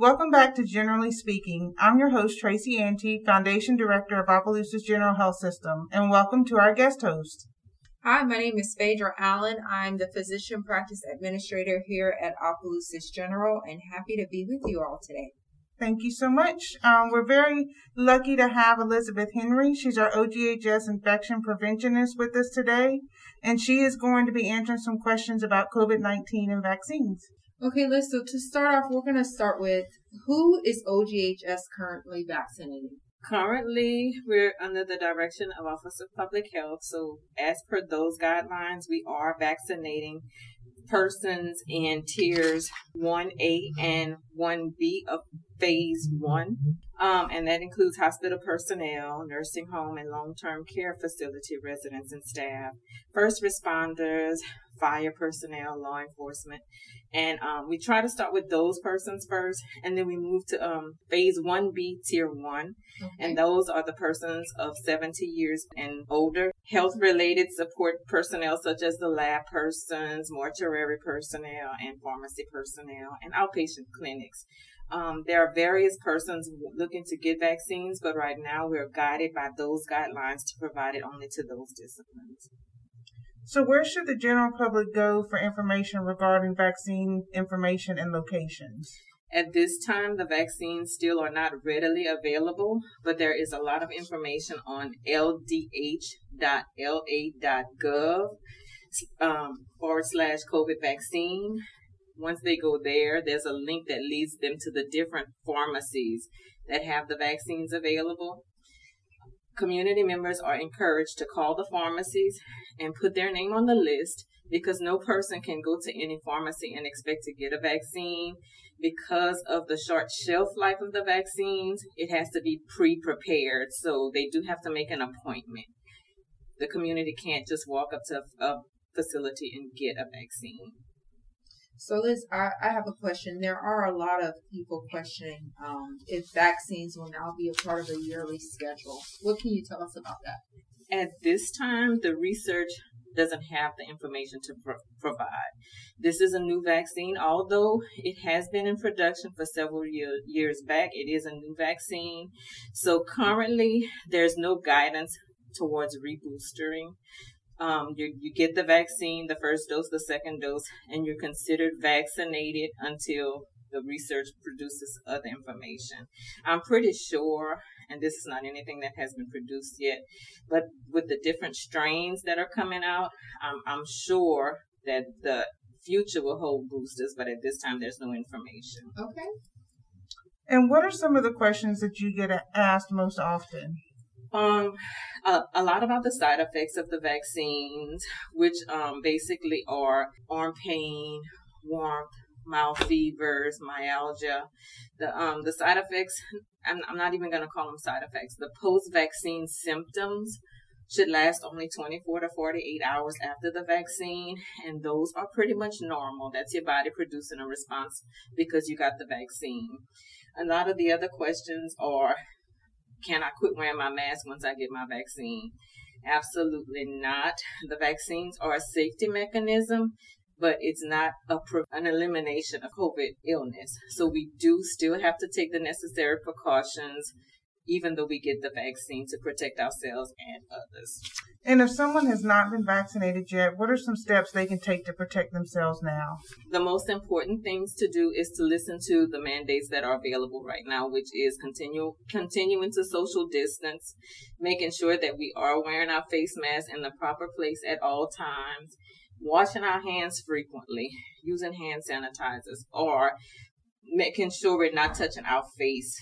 Welcome back to Generally Speaking. I'm your host, Tracy Ante, Foundation Director of Opelousas General Health System, and welcome to our guest host. Hi, my name is Phaedra Allen. I'm the Physician Practice Administrator here at Opelousas General and happy to be with you all today. Thank you so much. Um, we're very lucky to have Elizabeth Henry. She's our OGHS infection preventionist with us today, and she is going to be answering some questions about COVID 19 and vaccines. Okay, Liz, so to start off, we're going to start with who is OGHS currently vaccinating? Currently, we're under the direction of Office of Public Health. So, as per those guidelines, we are vaccinating persons in tiers 1A and 1B of phase one. Um, and that includes hospital personnel, nursing home and long term care facility residents and staff, first responders, fire personnel, law enforcement. And um, we try to start with those persons first, and then we move to um, phase 1B, tier 1. Okay. And those are the persons of 70 years and older. Health related support personnel, such as the lab persons, mortuary personnel, and pharmacy personnel, and outpatient clinics. Um, there are various persons looking to get vaccines, but right now we're guided by those guidelines to provide it only to those disciplines. So, where should the general public go for information regarding vaccine information and locations? At this time, the vaccines still are not readily available, but there is a lot of information on ldh.la.gov um, forward slash COVID vaccine. Once they go there, there's a link that leads them to the different pharmacies that have the vaccines available community members are encouraged to call the pharmacies and put their name on the list because no person can go to any pharmacy and expect to get a vaccine because of the short shelf life of the vaccines it has to be pre-prepared so they do have to make an appointment the community can't just walk up to a facility and get a vaccine so, Liz, I, I have a question. There are a lot of people questioning um, if vaccines will now be a part of a yearly schedule. What can you tell us about that? At this time, the research doesn't have the information to pro- provide. This is a new vaccine, although it has been in production for several year- years back. It is a new vaccine. So currently, there's no guidance towards reboostering um, you, you get the vaccine, the first dose, the second dose, and you're considered vaccinated until the research produces other information. I'm pretty sure, and this is not anything that has been produced yet, but with the different strains that are coming out, I'm, I'm sure that the future will hold boosters, but at this time there's no information. Okay. And what are some of the questions that you get asked most often? Um, a, a, lot about the side effects of the vaccines, which um, basically are arm pain, warmth, mild fevers, myalgia. The um the side effects, I'm, I'm not even going to call them side effects. The post-vaccine symptoms should last only 24 to 48 hours after the vaccine, and those are pretty much normal. That's your body producing a response because you got the vaccine. A lot of the other questions are can I quit wearing my mask once I get my vaccine? Absolutely not. The vaccines are a safety mechanism, but it's not a, an elimination of COVID illness. So we do still have to take the necessary precautions even though we get the vaccine to protect ourselves and others. And if someone has not been vaccinated yet, what are some steps they can take to protect themselves now? The most important things to do is to listen to the mandates that are available right now, which is continue continuing to social distance, making sure that we are wearing our face masks in the proper place at all times, washing our hands frequently, using hand sanitizers, or making sure we're not touching our face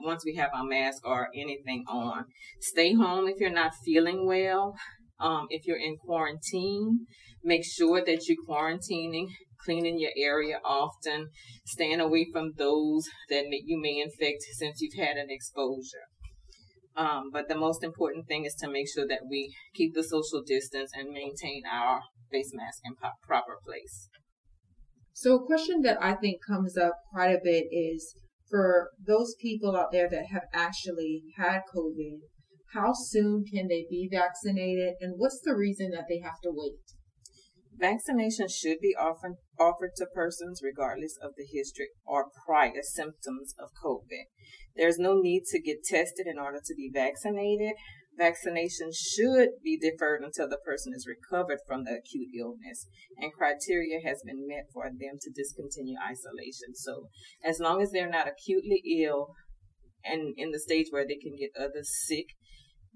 once we have our mask or anything on. Stay home if you're not feeling well. Um, if you're in quarantine, make sure that you're quarantining, cleaning your area often, staying away from those that may, you may infect since you've had an exposure. Um, but the most important thing is to make sure that we keep the social distance and maintain our face mask in po- proper place. So, a question that I think comes up quite a bit is for those people out there that have actually had COVID, how soon can they be vaccinated and what's the reason that they have to wait? Vaccination should be often offered to persons regardless of the history or prior symptoms of COVID. There's no need to get tested in order to be vaccinated. Vaccination should be deferred until the person is recovered from the acute illness and criteria has been met for them to discontinue isolation. So, as long as they're not acutely ill and in the stage where they can get others sick,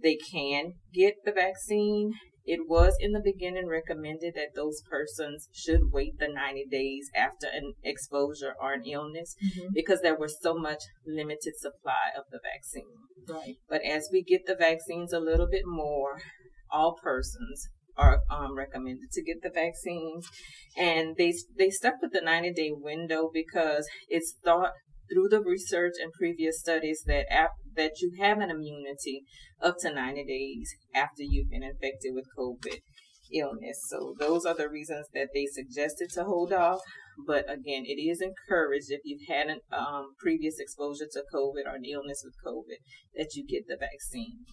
they can get the vaccine. It was in the beginning recommended that those persons should wait the 90 days after an exposure or an illness mm-hmm. because there was so much limited supply of the vaccine. Right. But as we get the vaccines a little bit more, all persons are um, recommended to get the vaccines, and they they stuck with the 90 day window because it's thought through the research and previous studies that ap- that you have an immunity up to 90 days after you've been infected with COVID illness. So those are the reasons that they suggested to hold off. But again, it is encouraged if you've had a um, previous exposure to COVID or an illness with COVID that you get the vaccine.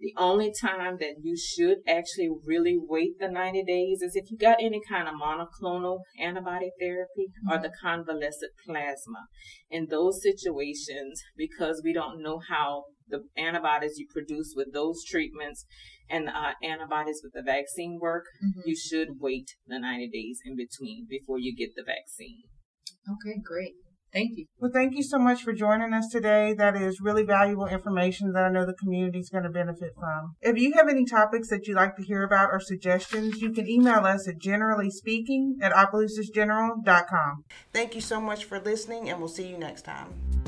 The only time that you should actually really wait the 90 days is if you got any kind of monoclonal antibody therapy mm-hmm. or the convalescent plasma. In those situations, because we don't know how the antibodies you produce with those treatments and uh, antibodies with the vaccine work, mm-hmm. you should wait the 90 days in between before you get the vaccine. Okay, great. Thank you. Well, thank you so much for joining us today. That is really valuable information that I know the community is going to benefit from. If you have any topics that you'd like to hear about or suggestions, you can email us at generallyspeaking at opelousasgeneral.com. Thank you so much for listening, and we'll see you next time.